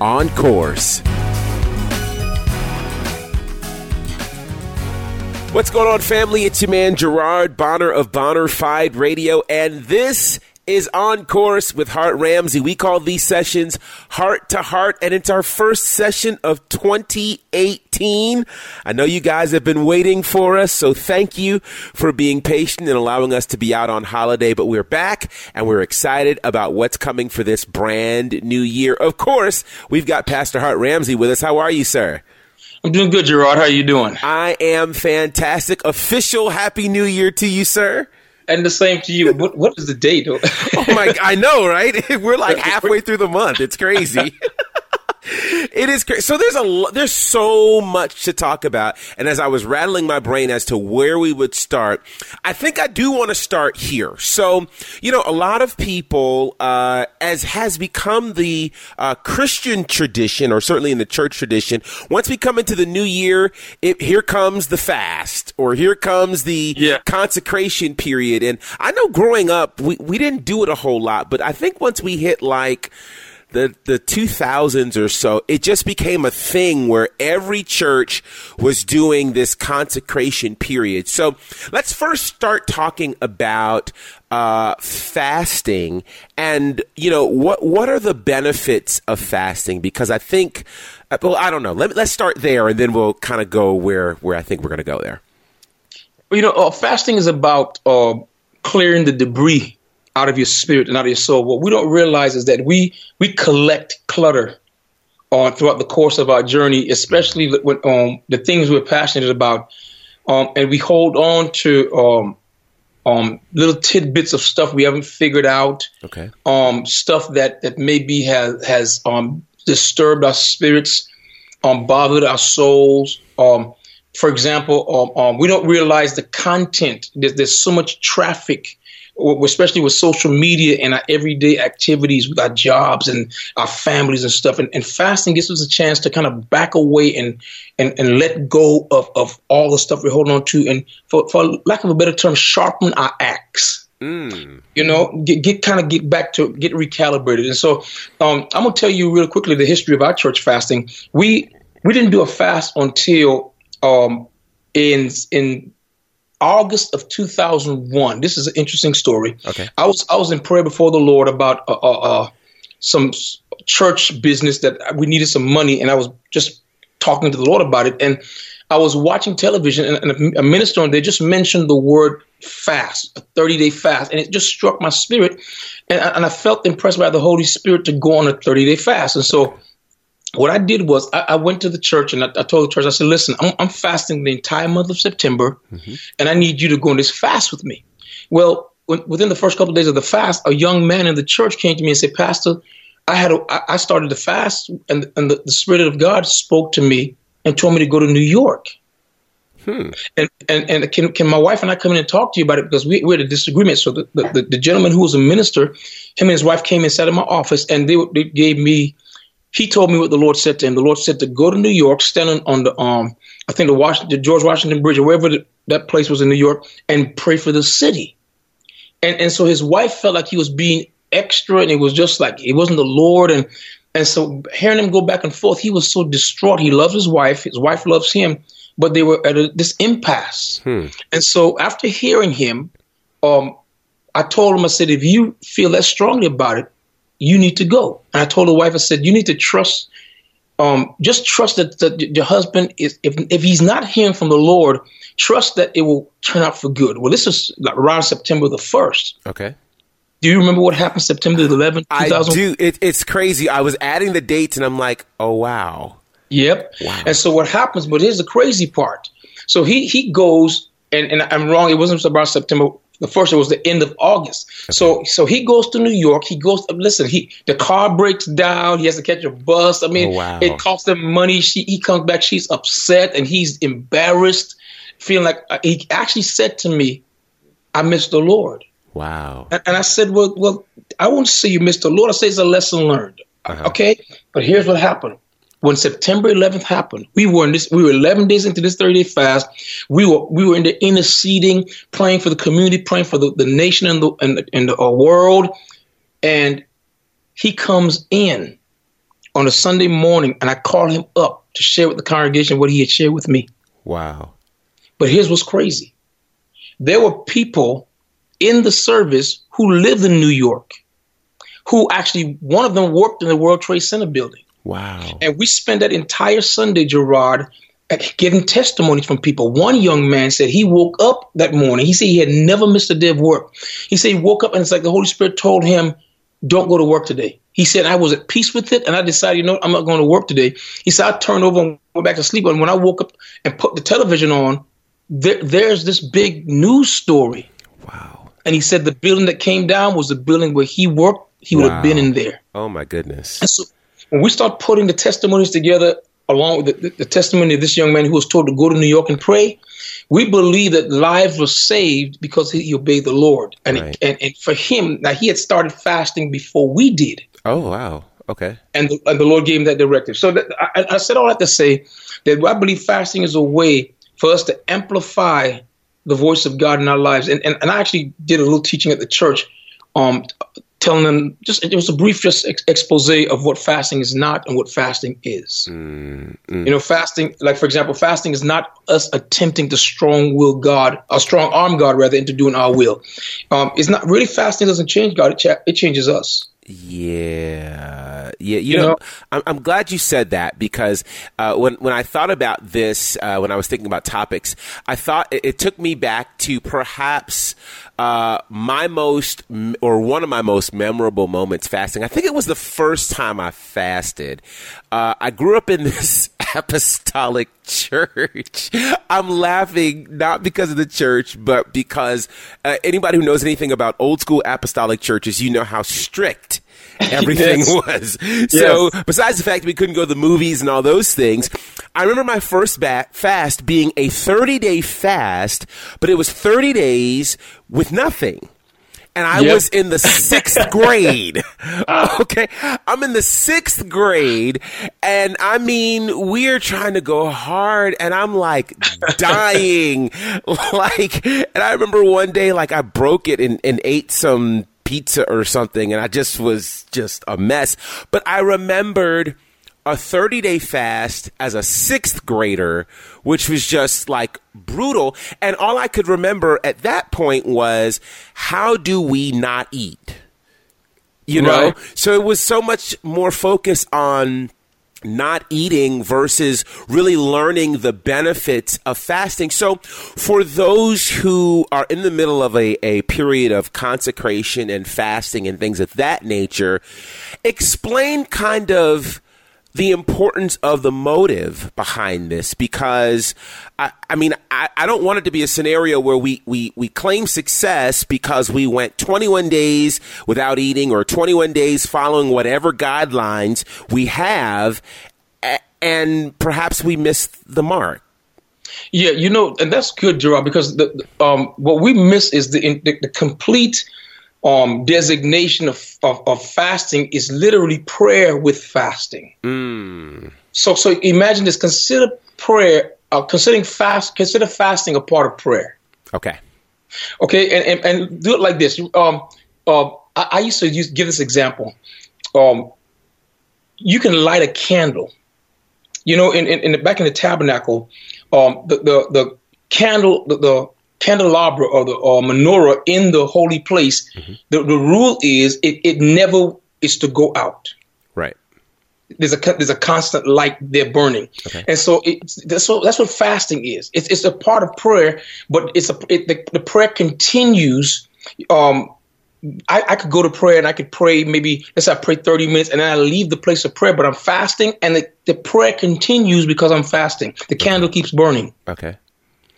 on course. What's going on, family? It's your man Gerard Bonner of Bonnerfied Radio, and this is on course with Hart Ramsey. We call these sessions Heart to Heart, and it's our first session of 2018. I know you guys have been waiting for us, so thank you for being patient and allowing us to be out on holiday. But we're back and we're excited about what's coming for this brand new year. Of course, we've got Pastor Hart Ramsey with us. How are you, sir? I'm doing good, Gerard. How are you doing? I am fantastic. Official Happy New Year to you, sir. And the same to you. What, what is the date? oh my! I know, right? We're like halfway through the month. It's crazy. it is crazy. So there's a there's so much to talk about, and as I was rattling my brain as to where we would start, I think I do want to start here. So you know, a lot of people, uh, as has become the uh, Christian tradition, or certainly in the church tradition, once we come into the new year, it, here comes the fast, or here comes the yeah. consecration period. And I know growing up, we we didn't do it a whole lot, but I think once we hit like the the 2000s or so, it just became a thing where every church was doing this consecration period. So let's first start talking about uh, fasting, and you know what what are the benefits of fasting? Because I think, uh, well, I don't know. Let, let's start there, and then we'll kind of go where where I think we're going to go there. You know, uh, fasting is about uh, clearing the debris out of your spirit and out of your soul. What we don't realize is that we we collect clutter on throughout the course of our journey, especially when um, the things we're passionate about, um, and we hold on to um, um, little tidbits of stuff we haven't figured out. Okay. Um, stuff that that maybe has has um, disturbed our spirits, um, bothered our souls. Um, for example, um, um, we don't realize the content. There's, there's so much traffic especially with social media and our everyday activities with our jobs and our families and stuff. And, and fasting gives us a chance to kind of back away and and, and let go of, of all the stuff we're holding on to and for, for lack of a better term, sharpen our axe. Mm. You know, get, get kind of get back to get recalibrated. And so um, I'm gonna tell you real quickly the history of our church fasting. We we didn't do a fast until um, in in August of 2001. This is an interesting story. Okay. I was I was in prayer before the Lord about uh, uh, uh, some church business that we needed some money, and I was just talking to the Lord about it. And I was watching television, and, and a minister on there just mentioned the word fast, a 30 day fast, and it just struck my spirit, and, and I felt impressed by the Holy Spirit to go on a 30 day fast. And so what I did was I, I went to the church and I, I, told the church, I said, listen, I'm, I'm fasting the entire month of September mm-hmm. and I need you to go on this fast with me. Well, when, within the first couple of days of the fast, a young man in the church came to me and said, Pastor, I had a, I started the fast and, and the, the Spirit of God spoke to me and told me to go to New York. Hmm. And, and and can can my wife and I come in and talk to you about it because we, we had a disagreement. So the, the, the gentleman who was a minister, him and his wife came and sat in my office and they, they gave me he told me what the Lord said to him. The Lord said to go to New York, stand on the um, I think the Washington, the George Washington Bridge or wherever the, that place was in New York, and pray for the city. And and so his wife felt like he was being extra, and it was just like it wasn't the Lord. And and so hearing him go back and forth, he was so distraught. He loves his wife. His wife loves him, but they were at a, this impasse. Hmm. And so after hearing him, um, I told him, I said, if you feel that strongly about it, you need to go. And I told the wife, I said, you need to trust, um, just trust that, that your husband is, if, if he's not hearing from the Lord, trust that it will turn out for good. Well, this is like around September the 1st. Okay. Do you remember what happened September the 11th? I do. It, it's crazy. I was adding the dates and I'm like, oh, wow. Yep. Wow. And so what happens, but here's the crazy part. So he, he goes, and, and I'm wrong, it wasn't about September The first it was the end of August. So so he goes to New York. He goes. Listen, he the car breaks down. He has to catch a bus. I mean, Oh, wow. it costs him money. She he comes back. She's upset and he's embarrassed, feeling like uh, he actually said to me, "I miss the Lord." Wow. And, and I said, well, well, I won't say you missed the Lord. I say it's a lesson learned. Uh-huh. Okay. But here's what happened. When September 11th happened, we were in this. We were 11 days into this 30 day fast. We were we were in the interceding, praying for the community, praying for the, the nation and the and the, and the uh, world. And he comes in on a Sunday morning, and I call him up to share with the congregation what he had shared with me. Wow. But here's what's crazy. There were people in the service who lived in New York, who actually, one of them worked in the World Trade Center building. Wow. And we spent that entire Sunday, Gerard, getting testimonies from people. One young man said he woke up that morning. He said he had never missed a day of work. He said he woke up and it's like the Holy Spirit told him, don't go to work today. He said, I was at peace with it and I decided, you know, I'm not going to work today. He said, I turned over and went back to sleep. And when I woke up and put the television on, there, there's this big news story. Wow. And he said the building that came down was the building where he worked. He would have been in there. Oh my goodness. And so when we start putting the testimonies together, along with the, the, testimony of this young man who was told to go to New York and pray, we believe that lives were saved because he obeyed the Lord. And, Right. and, and for him, now he had started fasting before we did. Oh wow. Okay. And the, and the Lord gave him that directive. So that, I, I said all that to say that I believe fasting is a way for us to amplify the voice of God in our lives. And, and, and I actually did a little teaching at the church, um, telling them just it was a brief just ex- expose of what fasting is not and what fasting is. Mm, You know, fasting, like for example, fasting is not us attempting to strong will God, a strong arm God rather, into doing our will. Um, it's not really fasting doesn't change God; it, cha- it changes us. Yeah, yeah. You, You know, know? I'm, I'm glad you said that because uh, when when I thought about this, uh, when I was thinking about topics, I thought it, it took me back to perhaps uh, my most or one of my most memorable moments fasting. I think it was the first time I fasted. Uh, I grew up in this apostolic church. I'm laughing not because of the church, but because uh, anybody who knows anything about old school apostolic churches, you know how strict everything Yes. was. So, besides the fact that we couldn't go to the movies and all those things, I remember my first ba- fast being a 30 day fast, but it was 30 days with nothing. And I Yep. was in the sixth grade. Okay. I'm in the sixth grade. And I mean, we're trying to go hard and I'm like dying. like, and I remember one day, like I broke it and, and ate some pizza or something and I just was just a mess. But I remembered a 30 day fast as a sixth grader, which was just like brutal. And all I could remember at that point was, how do we not eat? You know? Right. So it was so much more focus on not eating versus really learning the benefits of fasting. So for those who are in the middle of a, a period of consecration and fasting and things of that nature, explain kind of the importance of the motive behind this because I, I mean I, I don't want it to be a scenario where we, we, we claim success because we went 21 days without eating or 21 days following whatever guidelines we have and perhaps we missed the mark. Yeah, you know, and that's good, Gerard, because the, um, what we miss is the, the, the complete um, designation of, of, of fasting is literally prayer with fasting. So, so imagine this: consider prayer, uh, considering fast, consider fasting a part of prayer. Okay. Okay, and and, and do it like this. Um, uh, I, I used to use give this example. Um, you can light a candle. You know, in, in, in the, back in the tabernacle, um, the, the the candle, the, the candelabra or the or menorah in the holy place. The, the rule is it, it never is to go out Right. there's a there's a constant light there burning, and so it's that's what that's what fasting is. It's it's a part of prayer, but it's a it, the, the prayer continues. Um, I, I could go to prayer and I could pray maybe let's say I pray 30 minutes and then I leave the place of prayer, but I'm fasting and the, the prayer continues because I'm fasting. The candle keeps burning. Okay.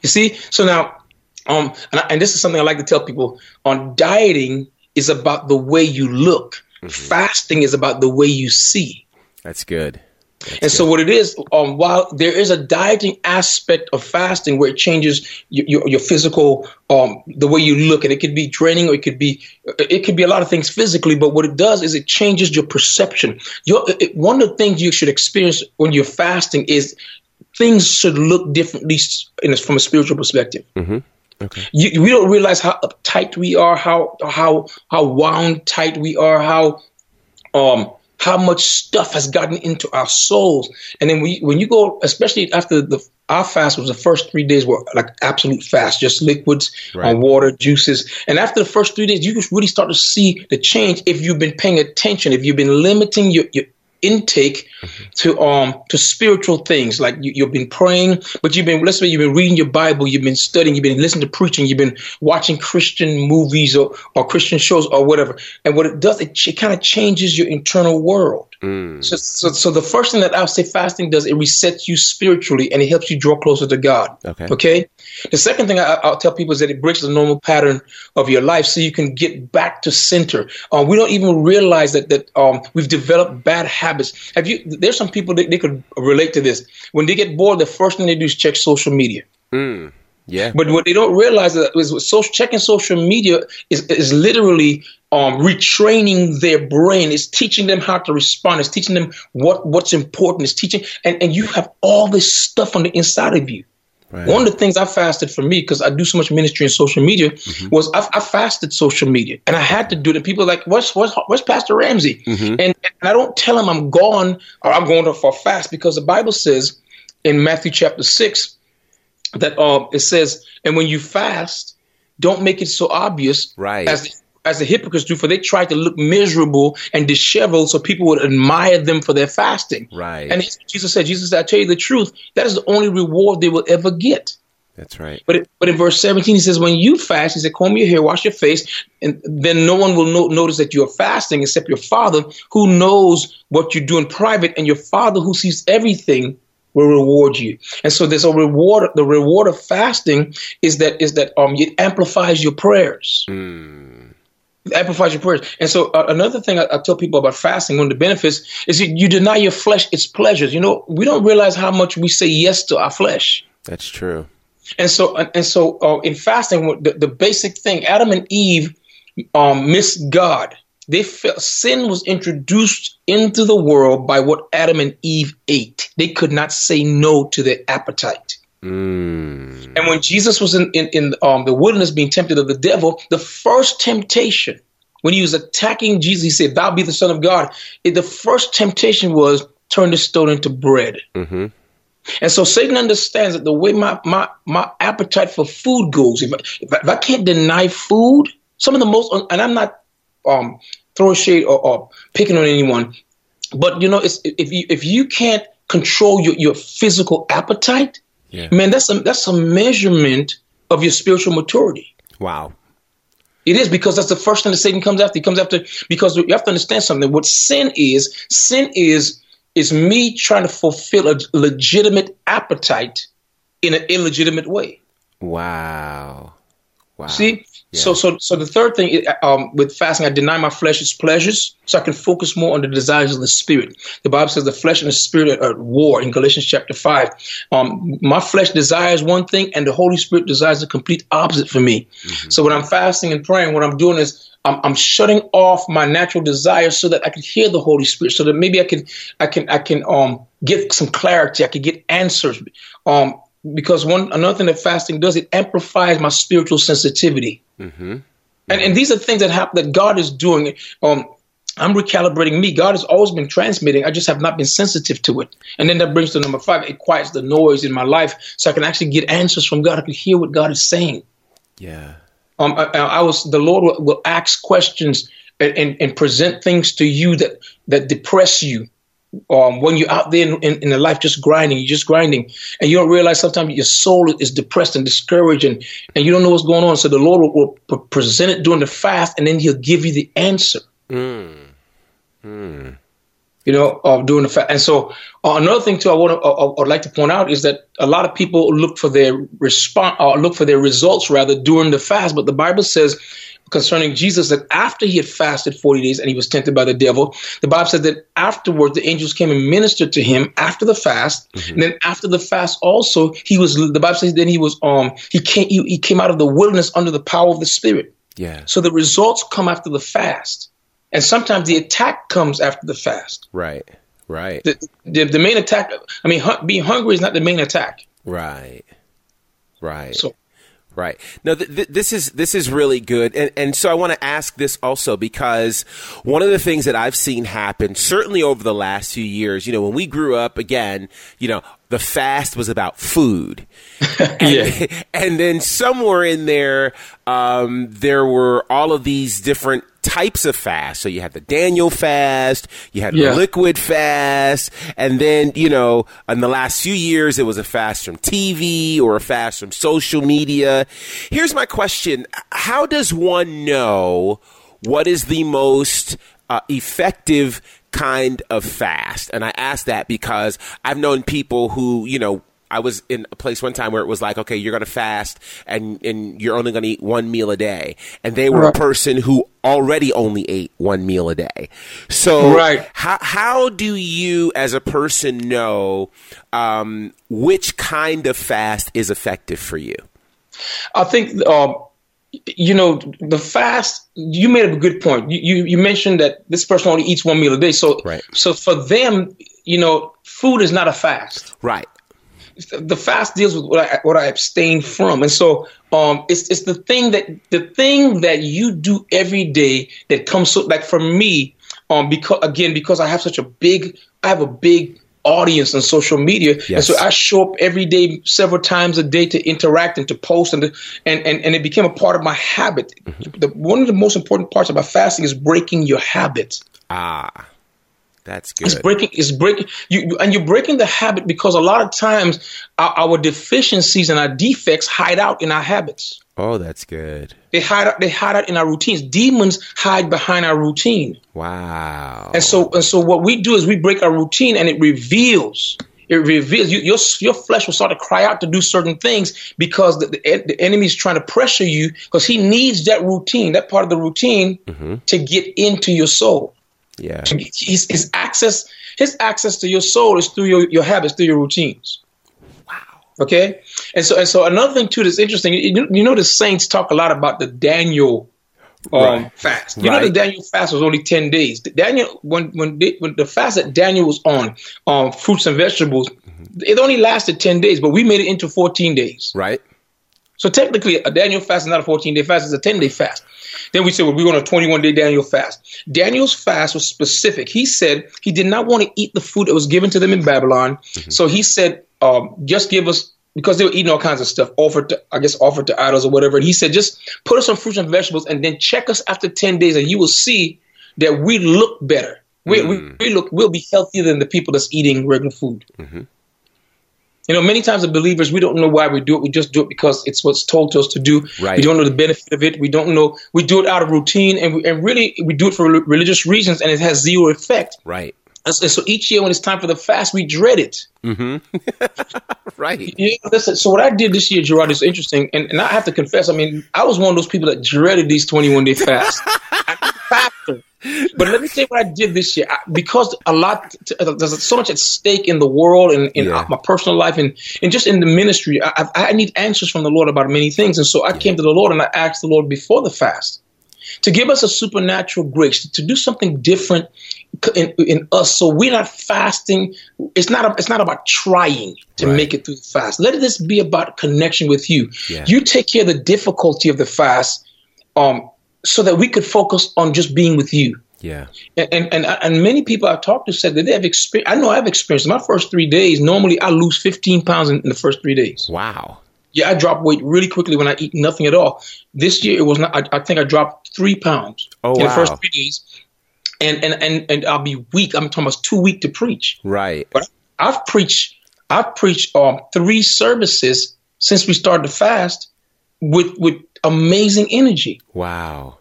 You see? So now Um, and, I, and this is something I like to tell people on dieting is about the way you look. Fasting is about the way you see. That's good. That's and so what it is, um, while there is a dieting aspect of fasting where it changes your, your, your physical, um, the way you look, and it could be draining or it could be, it could be a lot of things physically. But what it does is it changes your perception. Your, it, one of the things you should experience when you're fasting is things should look differently in a, from a spiritual perspective. Mm-hmm. Okay. You, we don't realize how uptight we are, how how how wound tight we are, how um how much stuff has gotten into our souls. And then we, when you go, especially after the our fast was the first three days were like absolute fast, just liquids, right. uh, water, juices. And after the first three days, you really start to see the change if you've been paying attention, if you've been limiting your, your intake mm-hmm. to um to spiritual things. Like you, have been praying but you've been let's say you've been reading your bible you've been studying you've been listening to preaching you've been watching christian movies or, or christian shows or whatever. And what it does it, it kind of changes your internal world mm. so, so so the first thing that i'll say fasting does it resets you spiritually and it helps you draw closer to god okay okay the second thing I, will tell people is that it breaks the normal pattern of your life so you can get back to center. Um, we don't even realize that that um, we've developed bad habits. Have you? There's some people that they could relate to this. When they get bored, the first thing they do is check social media. Mm, yeah. But what they don't realize is, is social, checking social media is, is literally um, retraining their brain. It's teaching them how to respond. It's teaching them what, what's important. It's teaching, and, and you have all this stuff on the inside of you. Right. One of the things I fasted for me, because I do so much ministry in social media, mm-hmm. was I, I, fasted social media, and I had to do it. People are like, "What's what's, what's Pastor Ramsey?" Mm-hmm. And, and I don't tell them I'm gone or I'm going for a fast because the Bible says in Matthew chapter six that um, it says, "And when you fast, don't make it so obvious right. as as the hypocrites do, for they try to look miserable and disheveled so people would admire them for their fasting. Right. And Jesus said, Jesus said, I tell you the truth, that is the only reward they will ever get. That's right. But it, but in verse 17, he says, when you fast, he said, comb your hair, wash your face, and then no one will no- notice that you're fasting except your father who knows what you do in private, and your father who sees everything will reward you. And so there's a reward. The reward of fasting is that is that um it amplifies your prayers. Mm amplifies your prayers. And so uh, another thing I, I, tell people about fasting, one of the benefits is that you deny your flesh its pleasures. You know, we don't realize how much we say yes to our flesh. That's true. And so, and so, uh, in fasting, the, the, basic thing, Adam and Eve um, missed God. They felt sin was introduced into the world by what Adam and Eve ate. They could not say no to their appetite. Mm. And when Jesus was in, in, in um, the wilderness being tempted of the devil, the first temptation, when he was attacking Jesus, he said, Thou be the Son of God. It, the first temptation was turn the stone into bread. Mm-hmm. And so Satan understands that the way my, my, my appetite for food goes, if I, if I, if I can't deny food, some of the most, and I'm not um, throwing shade or, or picking on anyone, but you know, it's, if you if you can't control your, your physical appetite, yeah. Man, that's a that's a measurement of your spiritual maturity. Wow. It is because that's the first thing that Satan comes after. He comes after because you have to understand something. What sin is, sin is is me trying to fulfill a legitimate appetite in an illegitimate way. Wow. Wow. See, so, so, so the third thing um, with fasting, I deny my flesh's pleasures so I can focus more on the desires of the spirit. The Bible says the flesh and the spirit are at war in Galatians chapter five. Um, my flesh desires one thing, and the Holy Spirit desires the complete opposite for me. Mm-hmm. So when I'm fasting and praying, what I'm doing is I'm, I'm, shutting off my natural desires so that I can hear the Holy Spirit, so that maybe I can, I can, I can um, get some clarity. I can get answers. Um, because one another thing that fasting does, it amplifies my spiritual sensitivity. Mm-hmm. And and these are things that happen that God is doing. Um, I'm recalibrating me. God has always been transmitting. I just have not been sensitive to it. And then that brings to number five. It quiets the noise in my life, so I can actually get answers from God. I can hear what God is saying. Yeah. Um, I, I was the Lord will, will ask questions and, and, and present things to you that that depress you um, when you're out there in, in, in the life just grinding, you're just grinding, and you don't realize sometimes your soul is depressed and discouraged, and, and you don't know what's going on. So the Lord will, will present it during the fast, and then He'll give you the answer. Mm. Mm. you know, uh, during the fast. And so uh, another thing too, I want to, uh, I'd like to point out is that a lot of people look for their response, uh, look for their results rather during the fast. But the Bible says concerning Jesus that after he had fasted 40 days and he was tempted by the devil, the Bible said that afterward the angels came and ministered to him after the fast. Mm-hmm. And then after the fast also, he was, the Bible says then he was, um, he came, he, he came out of the wilderness under the power of the Spirit. Yeah. So the results come after the fast. And sometimes the attack comes after the fast. Right. Right. The, the, the main attack, I mean, being hungry is not the main attack. Right. Right. So, Right. No, th- th- this is this is really good, and and so I want to ask this also because one of the things that I've seen happen, certainly over the last few years, you know, when we grew up, again, you know, the fast was about food, and, yeah. and then somewhere in there, um, there were all of these different types of fast. So you had the Daniel fast, you had Yeah. the liquid fast, and then, you know, in the last few years, it was a fast from TV or a fast from social media. Here's my question How does one know what is the most uh, effective kind of fast? And I ask that because I've known people who, you know, I was in a place one time where it was like, okay, you're going to fast and, and you're only going to eat one meal a day. And they were a person who already only ate one meal a day. So Right. how, how do you as a person know um, which kind of fast is effective for you? I think, um, you know, the fast. You made a good point. You, you you mentioned that this person only eats one meal a day. So Right. so for them, you know, food is not a fast. Right. The fast deals with what I what I abstain from, and so um, it's it's the thing that the thing that you do every day that comes so like for me, um, because again because I have such a big I have a big audience on social media, and so I show up every day, several times a day to interact and to post, and to, and, and and it became a part of my habit. The, one of the most important parts about fasting is breaking your habit. Ah, that's good. It's breaking. It's breaking. You and you're breaking the habit because a lot of times our, our deficiencies and our defects hide out in our habits. Oh, that's good. They hide out. They hide out in our routines. Demons hide behind our routine. Wow. And so and so what we do is we break our routine and it reveals. It reveals you, your your flesh will start to cry out to do certain things because the, the, the enemy is trying to pressure you because he needs that routine, that part of the routine, mm-hmm. to get into your soul. Yeah. his, his access his access to your soul is through your, your habits through your routines Wow. okay and so and so another thing too that's interesting you, you know the saints talk a lot about the daniel um, Right. fast you know the daniel fast was only 10 days The daniel when when, they, when the fast that daniel was on um, fruits and vegetables it only lasted 10 days but we made it into 14 days Right. so technically, a Daniel fast is not a 14 day fast; it's a 10 day fast. Then we said, well, we're going on a 21 day Daniel fast. Daniel's fast was specific. He said he did not want to eat the food that was given to them in Babylon. Mm-hmm. So he said, um, just give us because they were eating all kinds of stuff offered to, I guess, offered to idols or whatever. And he said, just put us some fruits and vegetables, and then check us after 10 days, and you will see that we look better. We, we, mm. we look, we'll be healthier than the people that's eating regular food. Mm-hmm. You know, many times the believers, we don't know why we do it. We just do it because it's what's told to us to do. Right. We don't know the benefit of it. We don't know. We do it out of routine, and, we, and really, we do it for religious reasons, and it has zero effect. Right. And so, each year when it's time for the fast, we dread it. Mm-hmm. Right. Yeah, listen, so what I did this year, Gerard, is interesting, and, and I have to confess. I mean, I was one of those people that dreaded these twenty-one day fasts. I'm a faster. But let me say what I did this year, I, because a lot, there's so much at stake in the world and in Yeah. my personal life and, and just in the ministry. I, I need answers from the Lord about many things, and so I came to the Lord and I asked the Lord before the fast to give us a supernatural grace to do something different in, in us so we're not fasting it's not a, it's not about trying to Right. make it through the fast let this be about connection with you Yeah. you take care of the difficulty of the fast um so that we could focus on just being with you Yeah. and and and, and many people I've talked to said that they have experienced. I know I've experienced my first three days. Normally, I lose 15 pounds in, in the first three days. Wow. Yeah, I drop weight really quickly when I eat nothing at all. This year it was not. I, I think I dropped three pounds Oh, in the first three days, and and and and I'll be weak. I'm talking about too weak to preach. Right. But I've preached. I've preached um three services since we started the fast with with amazing energy. Wow.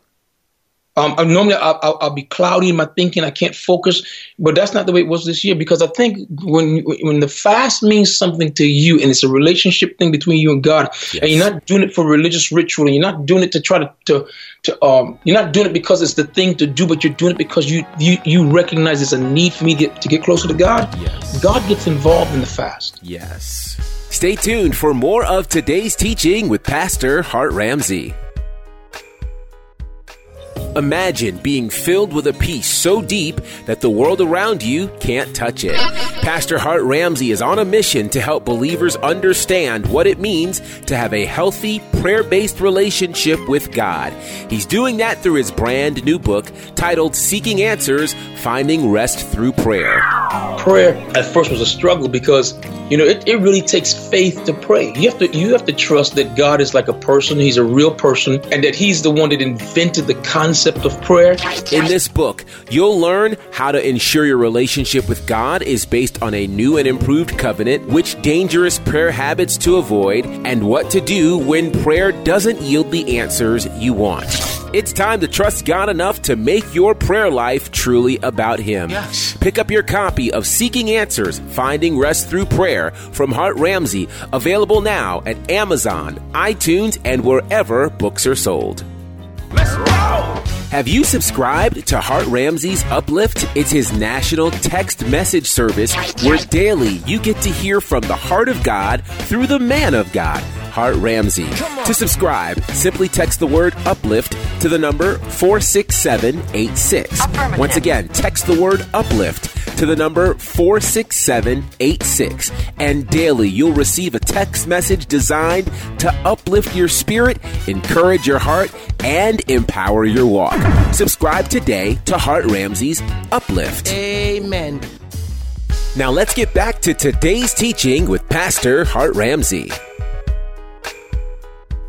Um, normally, I'll, I'll, I'll, be cloudy in my thinking. I can't focus, but that's not the way it was this year because I think when when the fast means something to you and it's a relationship thing between you and God, yes. and you're not doing it for religious ritual, and you're not doing it to try to, to to um, you're not doing it because it's the thing to do, but you're doing it because you you you recognize there's a need for me to get, to get closer to God. Yes. God gets involved in the fast. Yes. Stay tuned for more of today's teaching with Pastor Hart Ramsey. Imagine being filled with a peace so deep that the world around you can't touch it. Pastor Hart Ramsey is on a mission to help believers understand what it means to have a healthy, prayer based relationship with God. He's doing that through his brand new book titled Seeking Answers Finding Rest Through Prayer. Prayer at first was a struggle because you know it, it really takes faith to pray. You have to you have to trust that God is like a person, he's a real person, and that he's the one that invented the concept concept of prayer. In this book, you'll learn how to ensure your relationship with God is based on a new and improved covenant, which dangerous prayer habits to avoid, and what to do when prayer doesn't yield the answers you want. It's time to trust God enough to make your prayer life truly about Him. Yes. Pick up your copy of Seeking Answers Finding Rest Through Prayer from Hart Ramsey, available now at Amazon, iTunes, and wherever books are sold. Let's go! Have you subscribed to Hart Ramsey's Uplift? It's his national text message service where daily you get to hear from the heart of God through the man of God, Hart Ramsey. To subscribe, simply text the word uplift to the number 46786. Once again, text the word uplift to the number 46786. And daily, you'll receive a text message designed to uplift your spirit, encourage your heart, and empower your walk. Subscribe today to Hart Ramsey's Uplift. Amen. Now let's get back to today's teaching with Pastor Hart Ramsey.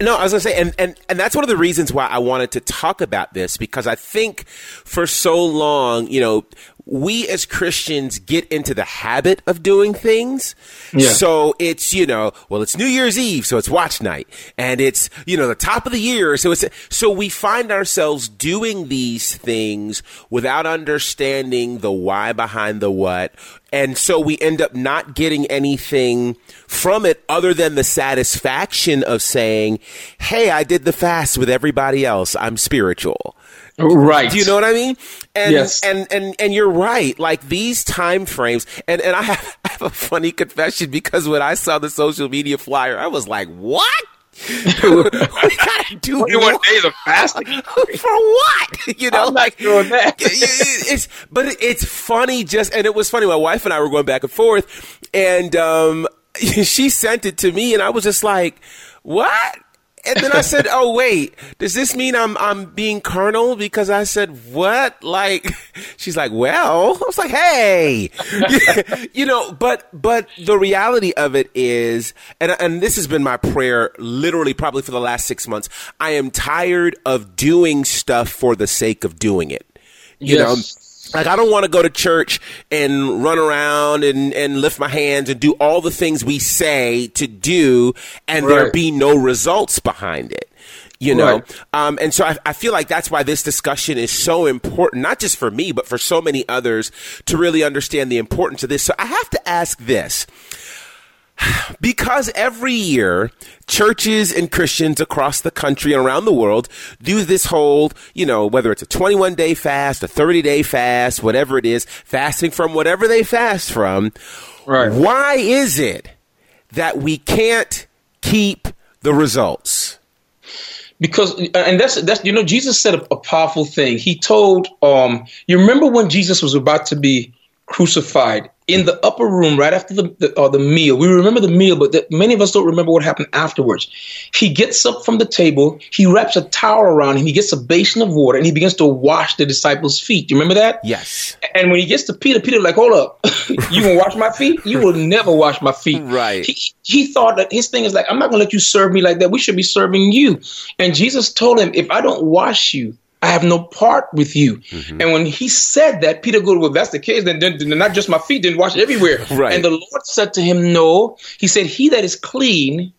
No, I was gonna say, and, and and that's one of the reasons why I wanted to talk about this because I think for so long, you know, we as Christians get into the habit of doing things. Yeah. So it's, you know, well, it's New Year's Eve, so it's watch night. And it's, you know, the top of the year. So it's, so we find ourselves doing these things without understanding the why behind the what. And so we end up not getting anything from it other than the satisfaction of saying, Hey, I did the fast with everybody else. I'm spiritual. Right. Do you know what I mean? And, yes. And, and, and you're right. Like these time frames, and, and I have, I have a funny confession because when I saw the social media flyer, I was like, what? we gotta do 21 days of fasting for what? You know, I'm not doing that. it's but it's funny. Just and it was funny. My wife and I were going back and forth, and um, she sent it to me, and I was just like, "What?" And then I said, "Oh wait, does this mean I'm I'm being carnal?" Because I said, "What?" Like, she's like, "Well," I was like, "Hey," you know. But but the reality of it is, and and this has been my prayer, literally, probably for the last six months. I am tired of doing stuff for the sake of doing it. You yes. know like I don't want to go to church and run around and, and lift my hands and do all the things we say to do and right. there be no results behind it. You know, right. um, and so I, I feel like that's why this discussion is so important, not just for me, but for so many others to really understand the importance of this. So I have to ask this because every year churches and Christians across the country and around the world do this whole, you know, whether it's a 21 day fast, a 30 day fast, whatever it is, fasting from whatever they fast from. Right. Why is it that we can't keep the results? Because and that's that's you know Jesus said a, a powerful thing. He told um you remember when Jesus was about to be crucified in the upper room right after the the, uh, the meal. We remember the meal, but the, many of us don't remember what happened afterwards. He gets up from the table, he wraps a towel around him, he gets a basin of water, and he begins to wash the disciples' feet. Do you remember that? Yes. And when he gets to Peter, Peter like, hold up, you gonna wash my feet? You will never wash my feet. Right. He, he thought that his thing is like, I'm not gonna let you serve me like that. We should be serving you. And Jesus told him, if I don't wash you, I have no part with you. Mm-hmm. And when he said that, Peter goes, Well, that's the case, then, then, then not just my feet, then wash everywhere. Right. And the Lord said to him, No. He said, He that is clean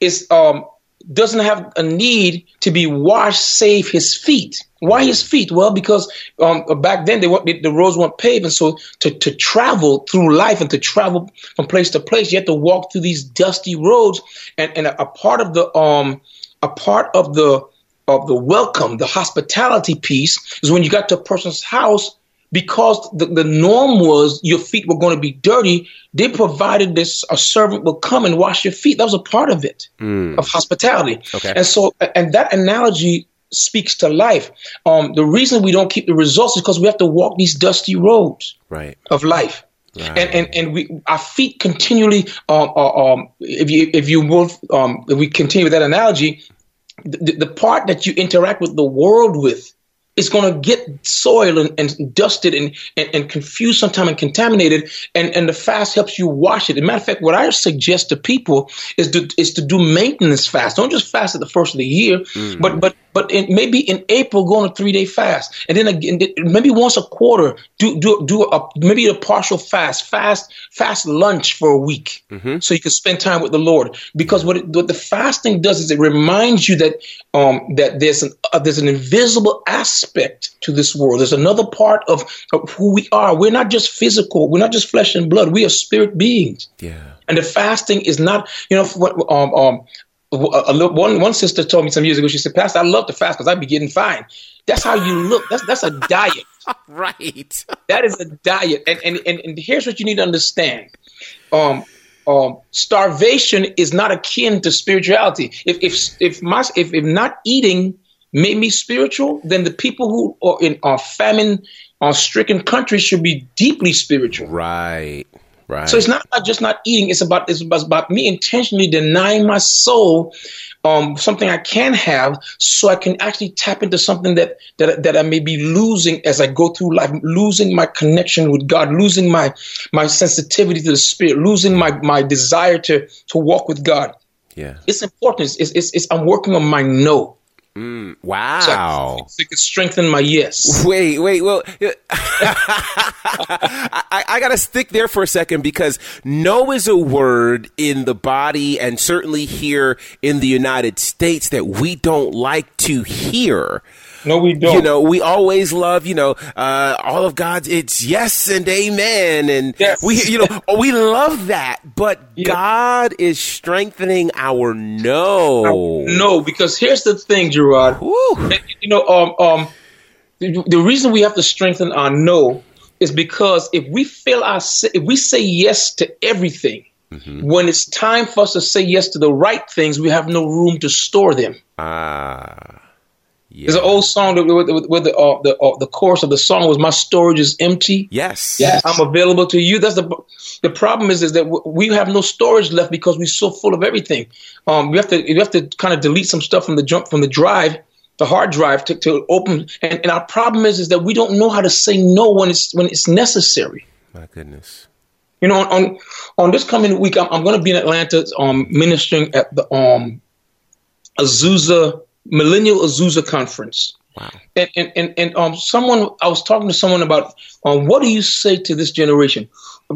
is um doesn't have a need to be washed save his feet. Why his feet? Well, because um, back then they the roads weren't paved, and so to, to travel through life and to travel from place to place, you have to walk through these dusty roads. And, and a, a part of the um, a part of the of the welcome, the hospitality piece is when you got to a person's house because the, the norm was your feet were going to be dirty, they provided this a servant will come and wash your feet. That was a part of it, mm. of hospitality. Okay. And so, and that analogy speaks to life. Um, the reason we don't keep the results is because we have to walk these dusty roads right. of life. Right. And, and and we our feet continually um, um if you if you will um if we continue with that analogy the, the part that you interact with the world with is going to get soiled and, and dusted and, and, and, confused sometimes and contaminated. And, and the fast helps you wash it. As a matter of fact, what I suggest to people is to, is to do maintenance fast. Don't just fast at the first of the year, mm-hmm. but, but but in, maybe in April, go on a three day fast, and then again, maybe once a quarter, do do do a maybe a partial fast, fast fast lunch for a week, mm-hmm. so you can spend time with the Lord. Because what, it, what the fasting does is it reminds you that um that there's an uh, there's an invisible aspect to this world. There's another part of, of who we are. We're not just physical. We're not just flesh and blood. We are spirit beings. Yeah. And the fasting is not, you know, um, um, a, a, one one sister told me some years ago. She said, "Pastor, I love to fast because I be getting fine." That's how you look. That's that's a diet. right. That is a diet. And, and and and here's what you need to understand. Um, um, starvation is not akin to spirituality. If if if my if, if not eating made me spiritual, then the people who are in our famine, our stricken countries should be deeply spiritual. Right. Right. So it's not about just not eating. It's about it's about me intentionally denying my soul um, something I can have, so I can actually tap into something that that that I may be losing as I go through life, losing my connection with God, losing my my sensitivity to the Spirit, losing my my desire to to walk with God. Yeah, it's important. It's, it's, it's I'm working on my no. Mm, wow. So, it could strengthen my yes. Wait, wait, well, I, I got to stick there for a second because no is a word in the body and certainly here in the United States that we don't like to hear. No, we don't. You know, we always love, you know, uh, all of God's, it's yes and amen. And yes. we, you know, we love that. But yeah. God is strengthening our no. No, because here's the thing, Gerard. Woo. You know, um, um, the, the reason we have to strengthen our no is because if we feel our, if we say yes to everything, Mm-hmm. When it's time for us to say yes to the right things, we have no room to store them. Ah. Yeah. There's an old song where, where the uh, the uh, the chorus of the song was "My storage is empty." Yes, yes, I'm available to you. That's the the problem is is that we have no storage left because we're so full of everything. Um, we have to we have to kind of delete some stuff from the jump from the drive, the hard drive to, to open. And, and our problem is is that we don't know how to say no when it's when it's necessary. My goodness. You know, on on this coming week, I'm, I'm going to be in Atlanta, um, ministering at the um, Azusa Millennial Azusa Conference. Wow. And and and, and um, someone I was talking to someone about um, what do you say to this generation?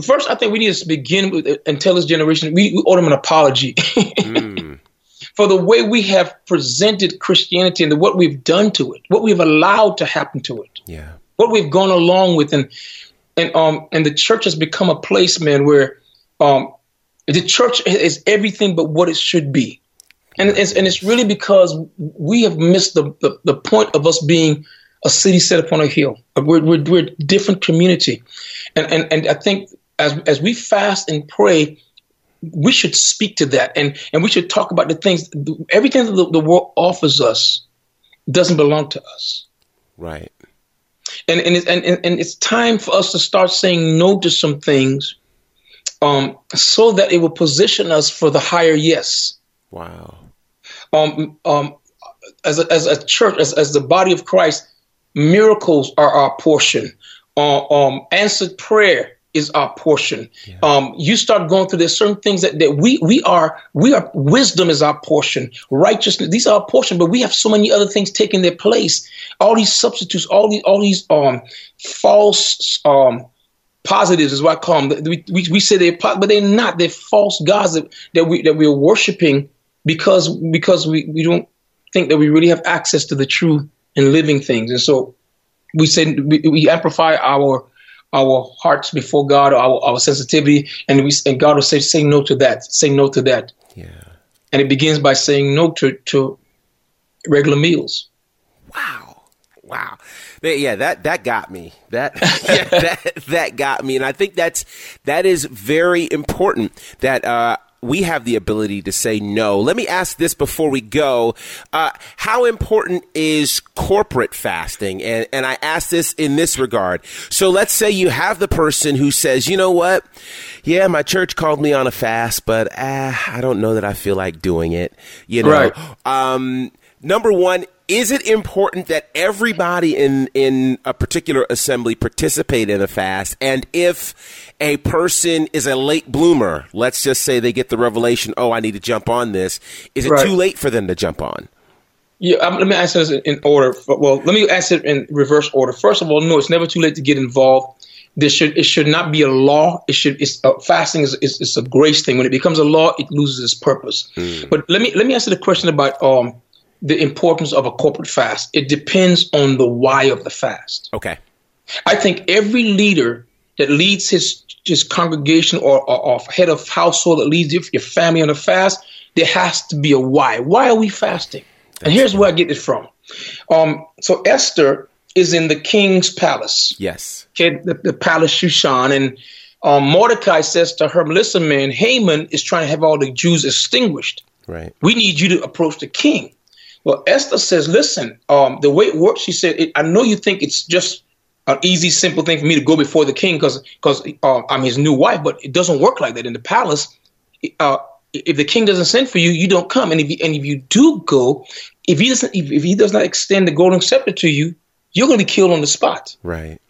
First, I think we need to begin with and tell this generation we, we owe them an apology mm. for the way we have presented Christianity and the, what we've done to it, what we've allowed to happen to it, yeah, what we've gone along with, and and um and the church has become a place, man, where um the church is everything but what it should be. And it's, and it's really because we have missed the, the, the point of us being a city set upon a hill. We're, we're, we're a different community. And, and, and I think as, as we fast and pray, we should speak to that and, and we should talk about the things, everything that the, the world offers us doesn't belong to us. Right. And, and, it's, and, and it's time for us to start saying no to some things um, so that it will position us for the higher yes. Wow. Um, um, as a, as a church, as, as the body of Christ, miracles are our portion. Uh, um, answered prayer is our portion. Yeah. Um, you start going through there's certain things that, that we we are we are wisdom is our portion. Righteousness these are our portion, but we have so many other things taking their place. All these substitutes, all these all these um false um positives is what I call them. We, we, we say they're but they're not. They're false gods that, that we that we're worshiping because because we, we don't think that we really have access to the true and living things. And so we say we, we amplify our our hearts before God, our, our sensitivity, and we and God will say, say no to that, say no to that. Yeah. And it begins by saying no to, to regular meals. Wow. Wow. Yeah, that that got me. That yeah, that that got me, and I think that's that is very important. That uh, we have the ability to say no. Let me ask this before we go. Uh, how important is corporate fasting? And, and I ask this in this regard. So let's say you have the person who says, you know what? Yeah, my church called me on a fast, but uh, I don't know that I feel like doing it. You know, Right. um, number one, is it important that everybody in in a particular assembly participate in a fast? And if a person is a late bloomer, let's just say they get the revelation, oh, I need to jump on this. Is it Right. too late for them to jump on? Yeah, let me answer this in order. Well, let me answer it in reverse order. First of all, no, it's never too late to get involved. There should it should not be a law. It should it's, uh, fasting is, is is a grace thing. When it becomes a law, it loses its purpose. But let me let me answer the question about um the importance of a corporate fast. It depends on the why of the fast. Okay. I think every leader that leads his his congregation or, or, or head of household that leads your, your family on a fast, there has to be a why. Why are we fasting? and here's where I get it from. Um, so Esther is in the king's palace, Yes. okay, the, the palace Shushan, and um, Mordecai says to her, "Listen, man, Haman is trying to have all the Jews extinguished. Right. We need you to approach the king." Well, Esther says, "Listen, um, the way it works," she said, it, "I know you think it's just an easy, simple thing for me to go before the king because because uh, I'm his new wife, but it doesn't work like that in the palace. Uh, if the king doesn't send for you, you don't come, and if you, and if you do go, if he doesn't if, if he does not extend the golden scepter to you, you're going to be killed on the spot." Right.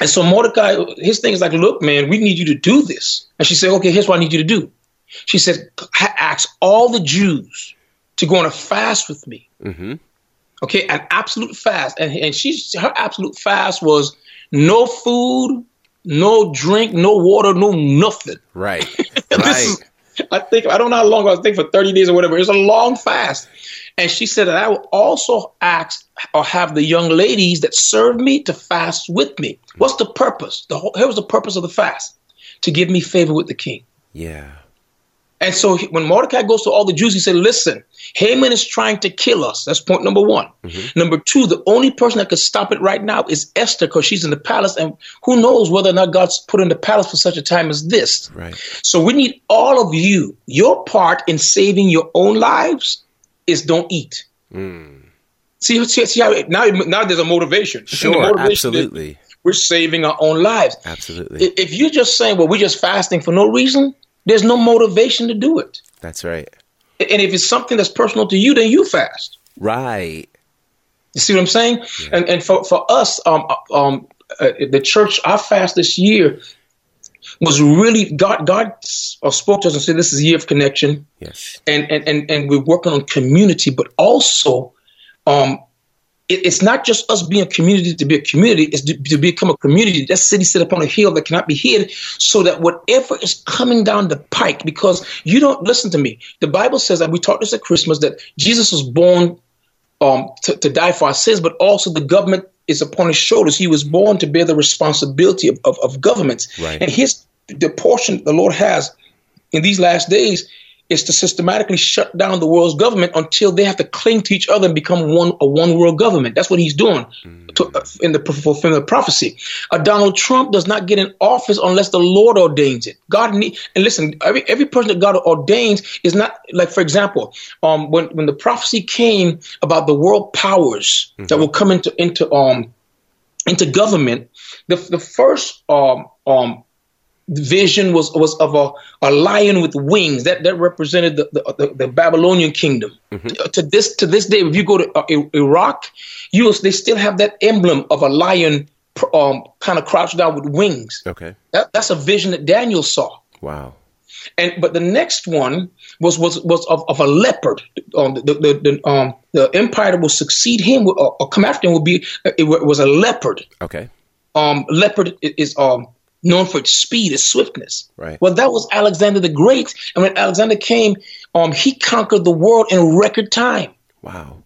And so Mordecai, his thing is like, look, man, we need you to do this. And she said, okay, here's what I need you to do. She said, ask all the Jews to go on a fast with me. Mm-hmm. Okay, an absolute fast. And, and she's her absolute fast was no food, no drink, no water, no nothing. Right. Right. is- I think I don't know how long I was thinking for 30 days or whatever. It's a long fast. And she said that I will also ask or have the young ladies that serve me to fast with me. What's the purpose? The whole, here was the purpose of the fast to give me favor with the king. Yeah. And so he- when Mordecai goes to all the Jews, he said, Listen, Haman is trying to kill us. That's point number one. Mm-hmm. Number two, the only person that could stop it right now is Esther because she's in the palace. And who knows whether or not God's put her in the palace for such a time as this. Right. So we need all of you. Your part in saving your own lives is don't eat. Mm. See, see, see how it, now, now there's a motivation. Sure. motivation Absolutely. We're saving our own lives. Absolutely. If you're just saying, well, we're just fasting for no reason, there's no motivation to do it. That's right. And if it's something that's personal to you, then you fast. Right. You see what I'm saying? And and for, for us, um, um, uh, the church, our fast this year was really God. God uh, spoke to us and said, "This is a year of connection." Yes. and and and, and we're working on community, but also um, it, it's not just us being a community to be a community; it's to, to become a community. That city set upon a hill that cannot be hid, so that whatever is coming down the pike, because you don't listen to me. The Bible says that we taught this at Christmas that Jesus was born um, to, to die for our sins, but also the government is upon his shoulders. He was born to bear the responsibility of, of, of governments. Right. And his the portion the Lord has in these last days is to systematically shut down the world's government until they have to cling to each other and become one a one world government. That's what he's doing to, uh, in the fulfillment of prophecy. Uh, Donald Trump does not get in office unless the Lord ordains it. God need and listen. Every every person that God ordains is not like, for example, um, when when the prophecy came about the world powers that will come into into um into government, the the first um um vision was was of a, a lion with wings that that represented the the, the, Babylonian kingdom. Uh, To this to this day, if you go to uh, Iraq, you will, they still have that emblem of a lion um, kind of crouched down with wings. Okay. That, that's a vision that Daniel saw. Wow. And but the next one was was was of, of a leopard. Um, the, the, the um the empire that will succeed him or, or come after him will be it was a leopard Okay. um, leopard is um, known for its speed, its swiftness. Right. Well, that was Alexander the Great. And when Alexander came, um, he conquered the world in record time. Wow.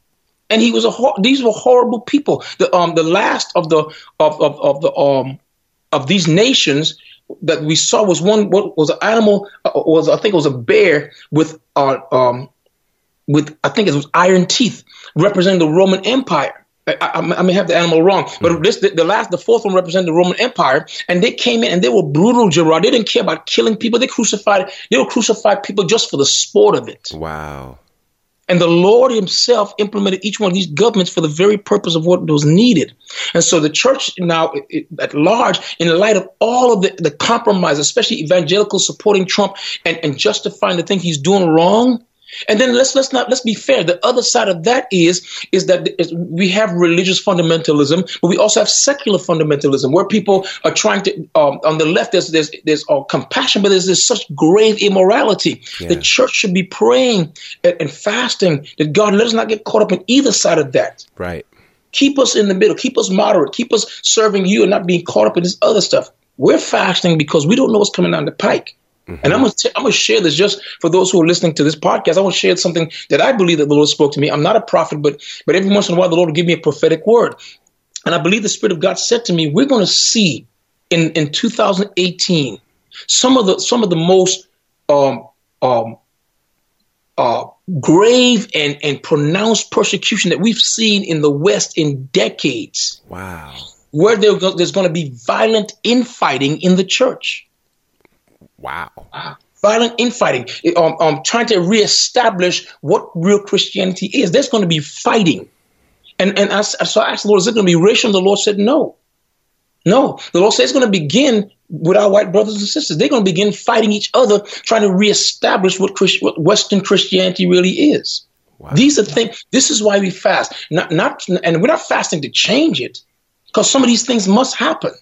And he was a hor- these were horrible people. The um the last of the of of, of the um of these nations that we saw was one what was an animal uh, was I think it was a bear with uh, um with I think it was iron teeth representing the Roman Empire. I, I, may have the animal wrong, but mm. this the, the, last the fourth one represented the Roman Empire, and they came in and they were brutal, Gerard. They didn't care about killing people. They crucified they will crucify people just for the sport of it. Wow. And the Lord Himself implemented each one of these governments for the very purpose of what was needed. And so the church now, it, at large, in light of all of the, the compromise, especially evangelical supporting Trump and, and justifying the thing he's doing wrong, and then let's let's not let's be fair. The other side of that is is that we have religious fundamentalism, but we also have secular fundamentalism, where people are trying to. Um, on the left, there's there's there's uh, compassion, but there's, there's such grave immorality. Yeah. The church should be praying and, and fasting that God let us not get caught up in either side of that. Right. Keep us in the middle. Keep us moderate. Keep us serving you and not being caught up in this other stuff. We're fasting because we don't know what's coming down the pike. Mm-hmm. And I'm gonna t- I'm gonna share this just for those who are listening to this podcast. I want to share something that I believe that the Lord spoke to me. I'm not a prophet, but but every once in a while the Lord will give me a prophetic word, and I believe the Spirit of God said to me, "We're going to see in in 2018 some of the some of the most um um uh, grave and and pronounced persecution that we've seen in the West in decades. Wow." Where there, there's going to be violent infighting in the church. Wow. Violent infighting, um, um, trying to reestablish what real Christianity is. There's going to be fighting. And, and I, so I asked the Lord, is it going to be racial? And the Lord said, no. No. The Lord said it's going to begin with our white brothers and sisters. They're going to begin fighting each other, trying to reestablish what, Christ, what Western Christianity really is. Wow. These are things. This is why we fast. Not, not, and we're not fasting to change it, because some of these things must happen.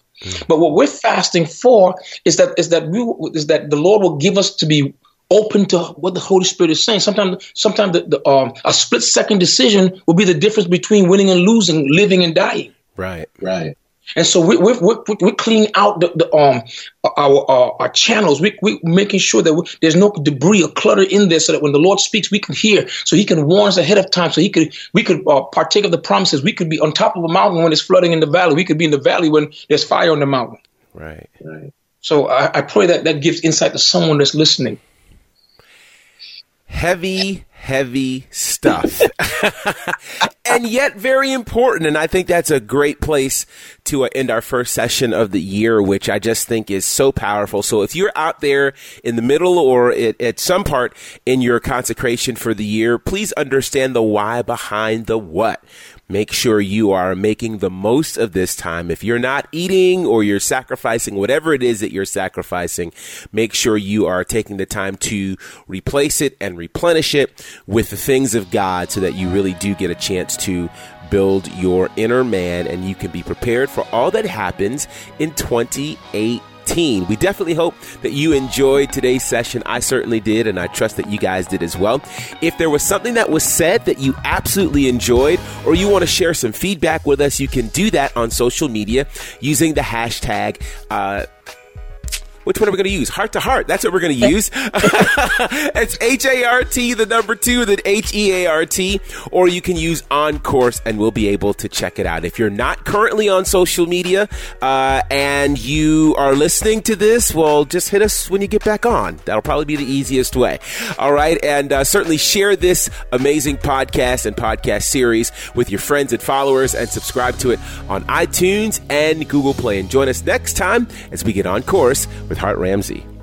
But what we're fasting for is that is that we is that the Lord will give us to be open to what the Holy Spirit is saying. Sometimes, sometimes the, the, um, a split second decision will be the difference between winning and losing, living and dying. Right, right. And so we, we're, we're, we're cleaning out the, the um our, our, our channels. We, we're making sure that we, there's no debris or clutter in there, so that when the Lord speaks, we can hear. So He can warn us ahead of time. So He could we could uh, partake of the promises. We could be on top of a mountain when it's flooding in the valley. We could be in the valley when there's fire on the mountain. Right. Right. So I, I pray that that gives insight to someone that's listening. Heavy, heavy stuff. and yet very important. And I think that's a great place to uh, end our first session of the year, which I just think is so powerful. So if you're out there in the middle or at, at some part in your consecration for the year, please understand the why behind the what make sure you are making the most of this time. If you're not eating or you're sacrificing whatever it is that you're sacrificing, make sure you are taking the time to replace it and replenish it with the things of God so that you really do get a chance to build your inner man and you can be prepared for all that happens in 2018. We definitely hope that you enjoyed today's session. I certainly did, and I trust that you guys did as well. If there was something that was said that you absolutely enjoyed, or you want to share some feedback with us, you can do that on social media using the hashtag. Uh, which one are we going to use? Hart to heart. That's what we're going to use. it's H A R T, the number two, then H E A R T, or you can use On Course and we'll be able to check it out. If you're not currently on social media uh, and you are listening to this, well, just hit us when you get back on. That'll probably be the easiest way. All right. And uh, certainly share this amazing podcast and podcast series with your friends and followers and subscribe to it on iTunes and Google Play. And join us next time as we get on course with Hart Ramsey.